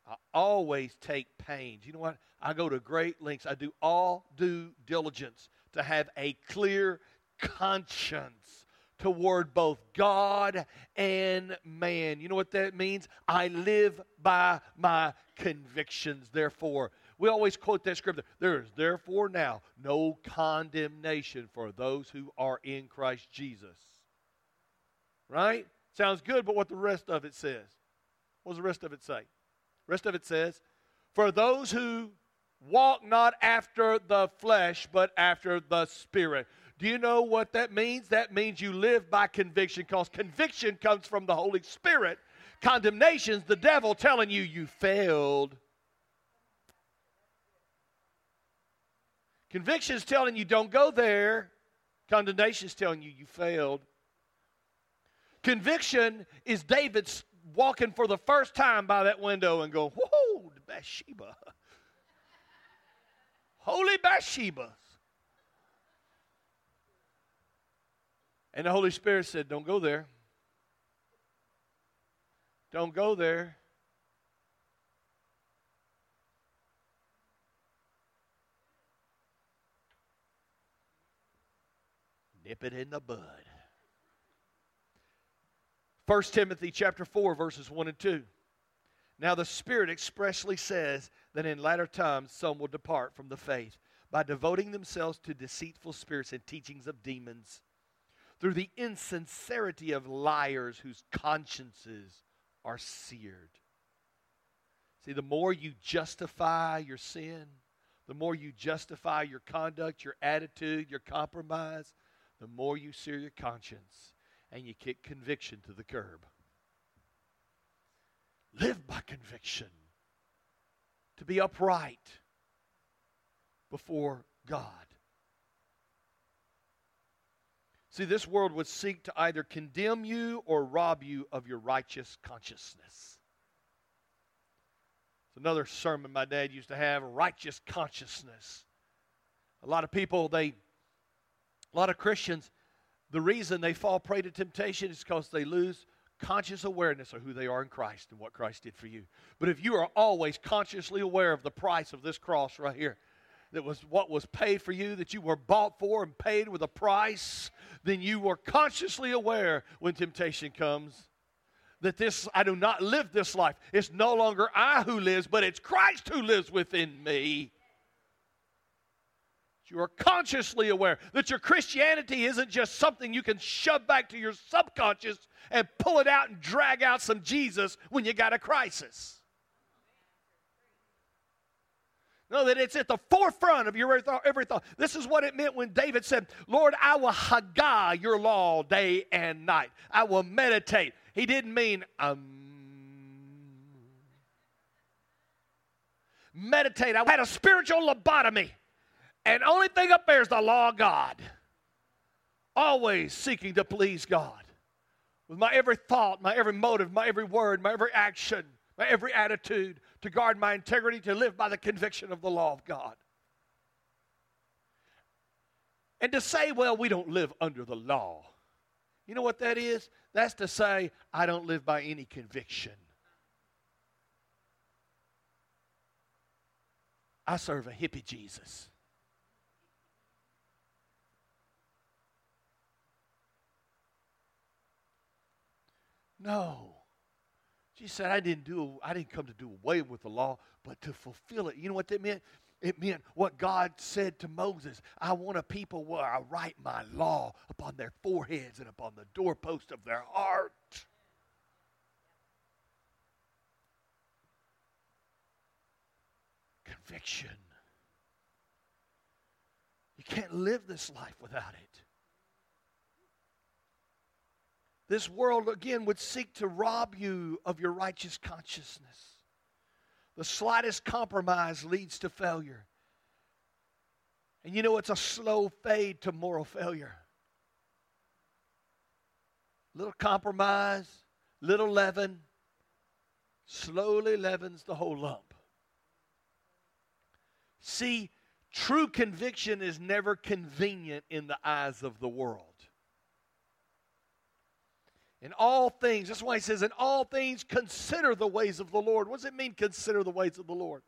I always take pains. You know what? I go to great lengths. I do all due diligence to have a clear conscience toward both God and man. You know what that means? I live by my convictions. Therefore, we always quote that scripture. There is therefore now no condemnation for those who are in Christ Jesus. Right? Sounds good, but what the rest of it says? What does the rest of it say? Rest of it says, For those who walk not after the flesh, but after the Spirit. Do you know what that means? That means you live by conviction because conviction comes from the Holy Spirit. Condemnation's the devil telling you you failed. Conviction is telling you don't go there. Condemnation is telling you you failed. Conviction is David walking for the first time by that window and going, Whoa, Bathsheba. Holy Bathsheba. And the Holy Spirit said, Don't go there. Don't go there. Nip it in the bud. 1 Timothy chapter 4 verses 1 and 2. Now the Spirit expressly says that in latter times some will depart from the faith by devoting themselves to deceitful spirits and teachings of demons through the insincerity of liars whose consciences are seared. See, the more you justify your sin, the more you justify your conduct, your attitude, your compromise, the more you sear your conscience and you kick conviction to the curb. Live by conviction to be upright before God. See, this world would seek to either condemn you or rob you of your righteous consciousness. It's another sermon my dad used to have righteous consciousness. A lot of people, they a lot of Christians, the reason they fall prey to temptation is because they lose conscious awareness of who they are in Christ and what Christ did for you. But if you are always consciously aware of the price of this cross right here, that was what was paid for you, that you were bought for and paid with a price, then you are consciously aware when temptation comes that this I do not live this life. It's no longer I who lives, but it's Christ who lives within me. You are consciously aware that your Christianity isn't just something you can shove back to your subconscious and pull it out and drag out some Jesus when you got a crisis. No, that it's at the forefront of your every thought. This is what it meant when David said, Lord, I will haggah your law day and night. I will meditate. He didn't mean, um, meditate. I had a spiritual lobotomy And only thing up there is the law of God. Always seeking to please God. With my every thought, my every motive, my every word, my every action, my every attitude, to guard my integrity, to live by the conviction of the law of God. And to say, well, we don't live under the law. You know what that is? That's to say, I don't live by any conviction. I serve a hippie Jesus. No. Jesus said, I didn't do I didn't come to do away with the law, but to fulfill it. You know what that meant? It meant what God said to Moses I want a people where I write my law upon their foreheads and upon the doorpost of their heart. Conviction. You can't live this life without it. This world, again, would seek to rob you of your righteous consciousness. The slightest compromise leads to failure. And you know, it's a slow fade to moral failure. Little compromise, little leaven, slowly leavens the whole lump. See, true conviction is never convenient in the eyes of the world. In all things, that's why he says, in all things, consider the ways of the Lord. What does it mean, consider the ways of the Lord?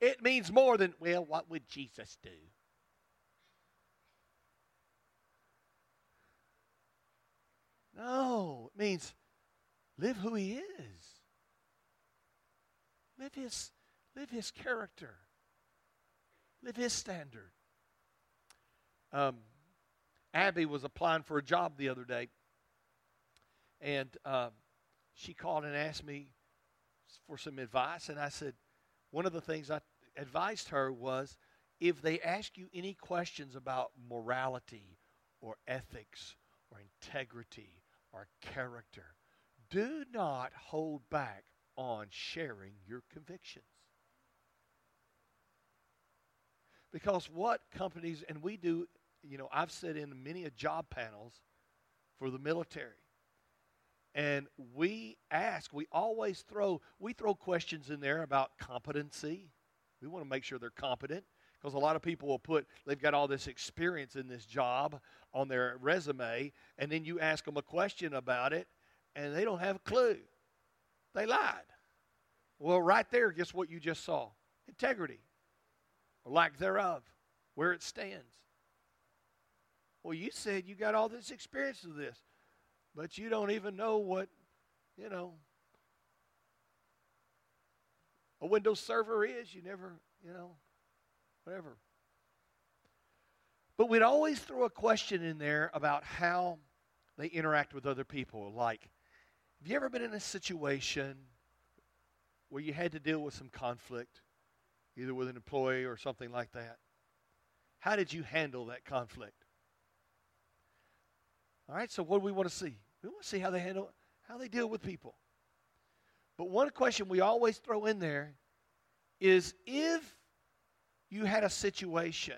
It means more than, well, what would Jesus do? No, it means live who he is. Live his, live his character. Live his standard. Um, Abby was applying for a job the other day and um, she called and asked me for some advice. And I said, one of the things I advised her was if they ask you any questions about morality or ethics or integrity or character, do not hold back on sharing your convictions. Because what companies, and we do, you know, I've said in many job panels for the military, and we ask we always throw we throw questions in there about competency. We want to make sure they're competent because a lot of people will put they've got all this experience in this job on their resume and then you ask them a question about it and they don't have a clue. They lied. Well right there guess what you just saw? Integrity or lack thereof where it stands. Well you said you got all this experience of this but you don't even know what, you know, a Windows server is. You never, you know, whatever. But we'd always throw a question in there about how they interact with other people. Like, have you ever been in a situation where you had to deal with some conflict, either with an employee or something like that? How did you handle that conflict? All right, so what do we want to see? We want to see how they handle how they deal with people. But one question we always throw in there is if you had a situation,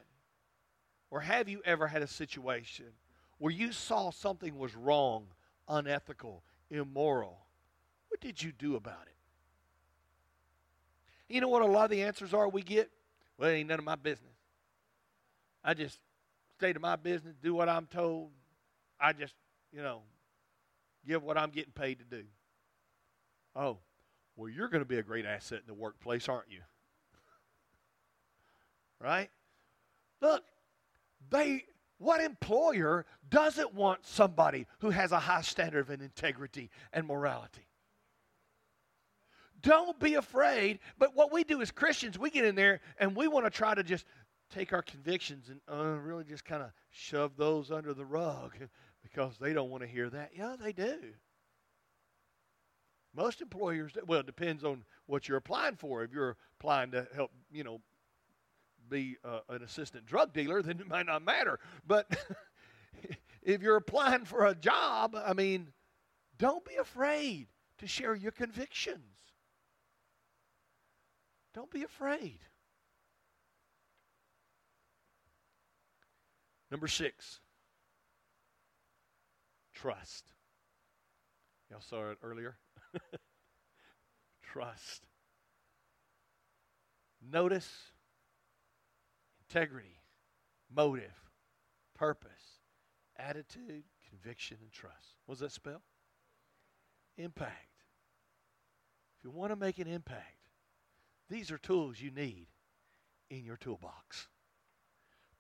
or have you ever had a situation where you saw something was wrong, unethical, immoral, what did you do about it? You know what a lot of the answers are we get? Well, it ain't none of my business. I just stay to my business, do what I'm told. I just, you know, give what I'm getting paid to do. Oh, well, you're going to be a great asset in the workplace, aren't you? right? Look, they what employer doesn't want somebody who has a high standard of integrity and morality? Don't be afraid. But what we do as Christians, we get in there and we want to try to just take our convictions and uh, really just kind of shove those under the rug because they don't want to hear that. Yeah, they do. Most employers, well, it depends on what you're applying for. If you're applying to help, you know, be uh, an assistant drug dealer, then it might not matter. But if you're applying for a job, I mean, don't be afraid to share your convictions. Don't be afraid. Number six, trust. Y'all saw it earlier? trust. Notice integrity, motive, purpose, attitude, conviction, and trust. What does that spell? Impact. If you want to make an impact, these are tools you need in your toolbox.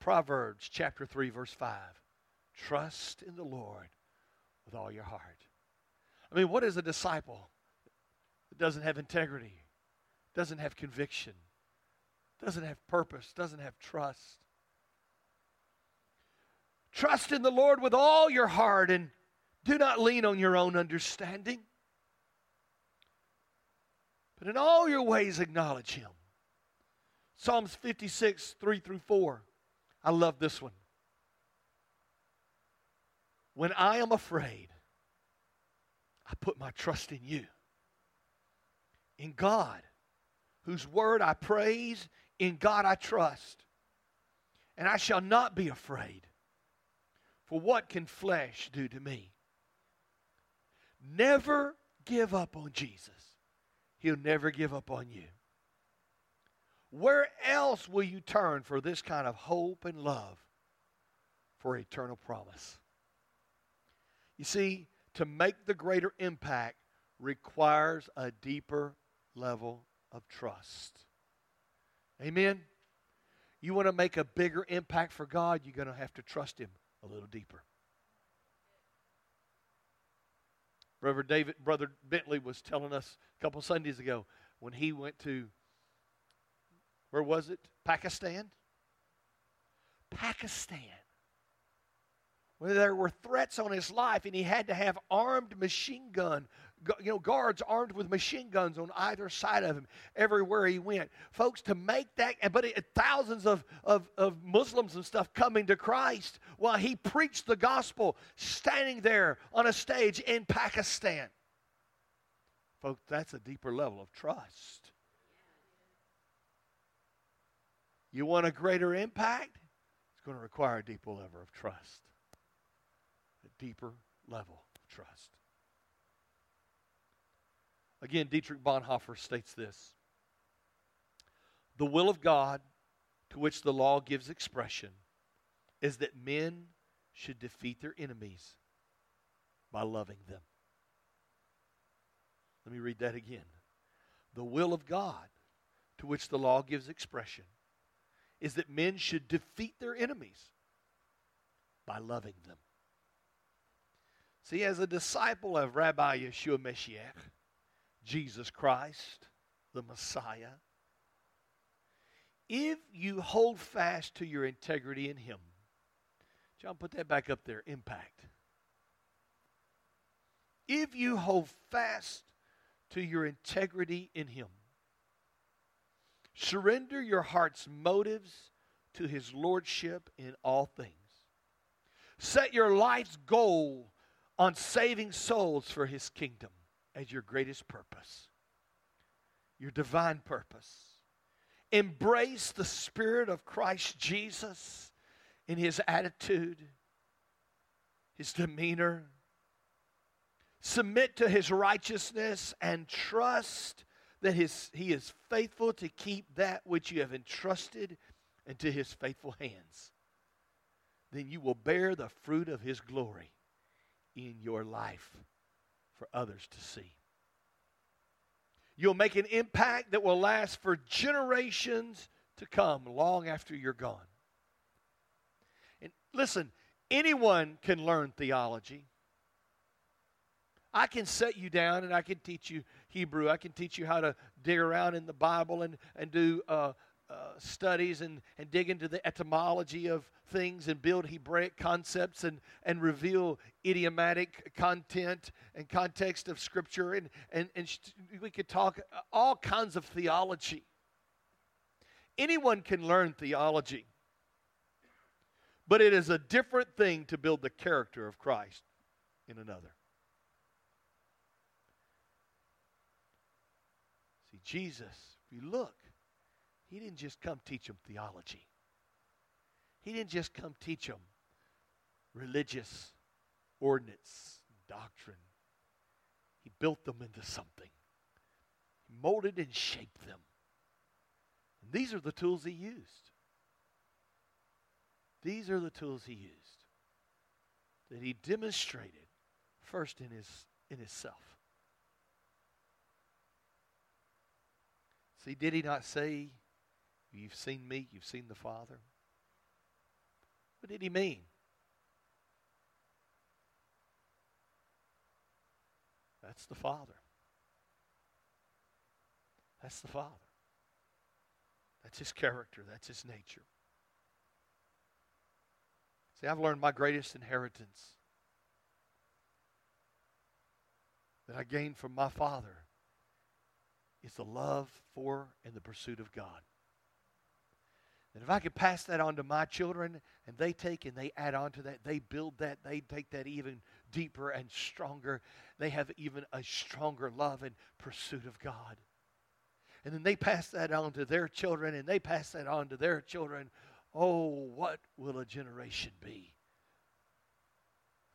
Proverbs chapter 3, verse 5. Trust in the Lord with all your heart. I mean, what is a disciple that doesn't have integrity, doesn't have conviction, doesn't have purpose, doesn't have trust? Trust in the Lord with all your heart and do not lean on your own understanding. But in all your ways, acknowledge Him. Psalms 56, 3 through 4. I love this one. When I am afraid, I put my trust in you. In God, whose word I praise, in God I trust. And I shall not be afraid. For what can flesh do to me? Never give up on Jesus. He'll never give up on you. Where else will you turn for this kind of hope and love for eternal promise? You see, to make the greater impact requires a deeper level of trust. Amen? You want to make a bigger impact for God, you're going to have to trust Him a little deeper. Brother David, Brother Bentley was telling us a couple Sundays ago when he went to, where was it? Pakistan? Pakistan. There were threats on his life and he had to have armed machine gun you know, guards armed with machine guns on either side of him everywhere he went. Folks, to make that, but it, thousands of, of, of Muslims and stuff coming to Christ while he preached the gospel standing there on a stage in Pakistan. Folks, that's a deeper level of trust. You want a greater impact? It's going to require a deeper level of trust. Deeper level of trust. Again, Dietrich Bonhoeffer states this The will of God to which the law gives expression is that men should defeat their enemies by loving them. Let me read that again. The will of God to which the law gives expression is that men should defeat their enemies by loving them. See, as a disciple of Rabbi Yeshua Mashiach, Jesus Christ, the Messiah, if you hold fast to your integrity in Him, John, put that back up there impact. If you hold fast to your integrity in Him, surrender your heart's motives to His Lordship in all things, set your life's goal on saving souls for His kingdom as your greatest purpose, your divine purpose. Embrace the Spirit of Christ Jesus in his attitude, his demeanor. Submit to his righteousness and trust that his, he is faithful to keep that which you have entrusted into his faithful hands. Then you will bear the fruit of his glory in your life for others to see. You'll make an impact that will last for generations to come, long after you're gone. And listen, anyone can learn theology. I can set you down and I can teach you Hebrew. I can teach you how to dig around in the Bible and, and do uh, uh, studies and, and dig into the etymology of things and build Hebraic concepts and, and reveal idiomatic content and context of Scripture. And, and, and we could talk all kinds of theology. Anyone can learn theology, but it is a different thing to build the character of Christ in another. See, Jesus, if you look, he didn't just come teach them theology. He didn't just come teach them religious ordinance, doctrine. He built them into something. He molded and shaped them. And these are the tools he used. These are the tools he used that he demonstrated first in his in himself. See, did he not say, You've seen me, you've seen the Father? What did he mean? That's the Father. That's the Father. That's his character, that's his nature. See, I've learned my greatest inheritance that I gained from my Father is the love for and the pursuit of God. And if I could pass that on to my children and they take and they add on to that, they build that, they take that even deeper and stronger. They have even a stronger love and pursuit of God. And then they pass that on to their children and they pass that on to their children. Oh, what will a generation be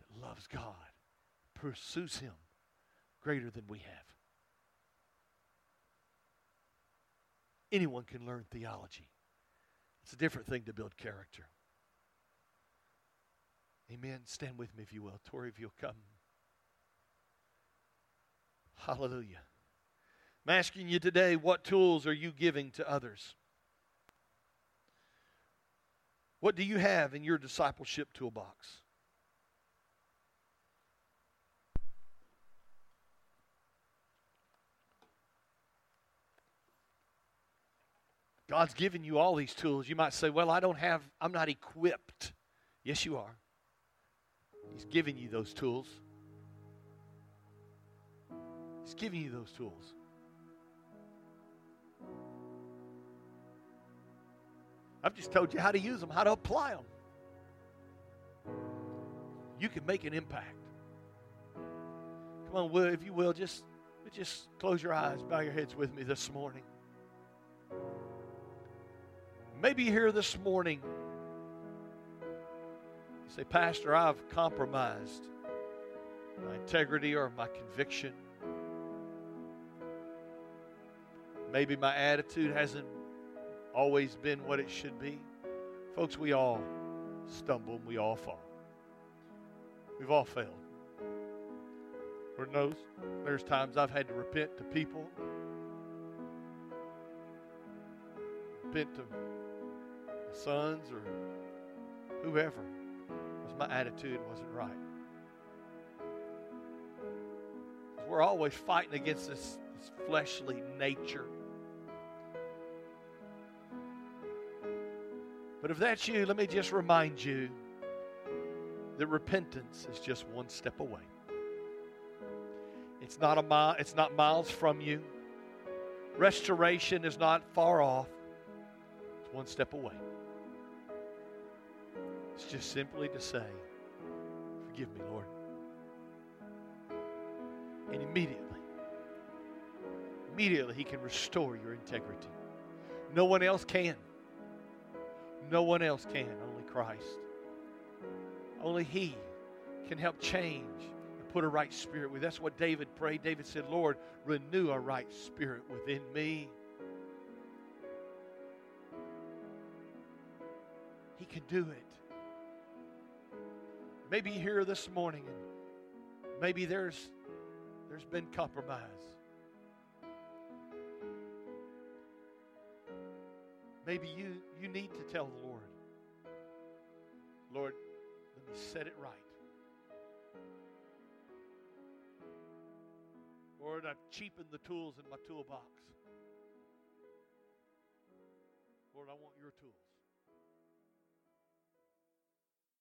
that loves God, pursues Him greater than we have? Anyone can learn theology. It's a different thing to build character. Amen. Stand with me if you will. Tori, if you'll come. Hallelujah. I'm asking you today, what tools are you giving to others? What do you have in your discipleship toolbox? God's given you all these tools. You might say, Well, I don't have, I'm not equipped. Yes, you are. He's giving you those tools. He's giving you those tools. I've just told you how to use them, how to apply them. You can make an impact. Come on, will, if you will, just, just close your eyes, bow your heads with me this morning. Maybe here this morning. You say, Pastor, I've compromised my integrity or my conviction. Maybe my attitude hasn't always been what it should be. Folks, we all stumble and we all fall. We've all failed. Lord knows there's times I've had to repent to people, repent to sons or whoever, because my attitude wasn't right. We're always fighting against this, this fleshly nature. But if that's you, let me just remind you that repentance is just one step away. It's not a mile, it's not miles from you. Restoration is not far off. It's one step away. It's just simply to say, Forgive me, Lord. And immediately, immediately He can restore your integrity. No one else can. No one else can, only Christ. Only He can help change and put a right spirit with. That's what David prayed. David said, Lord, renew a right spirit within me. He can do it. Maybe here this morning and maybe there's there's been compromise. Maybe you, you need to tell the Lord, Lord, let me set it right. Lord, I've cheapened the tools in my toolbox. Lord, I want your tools.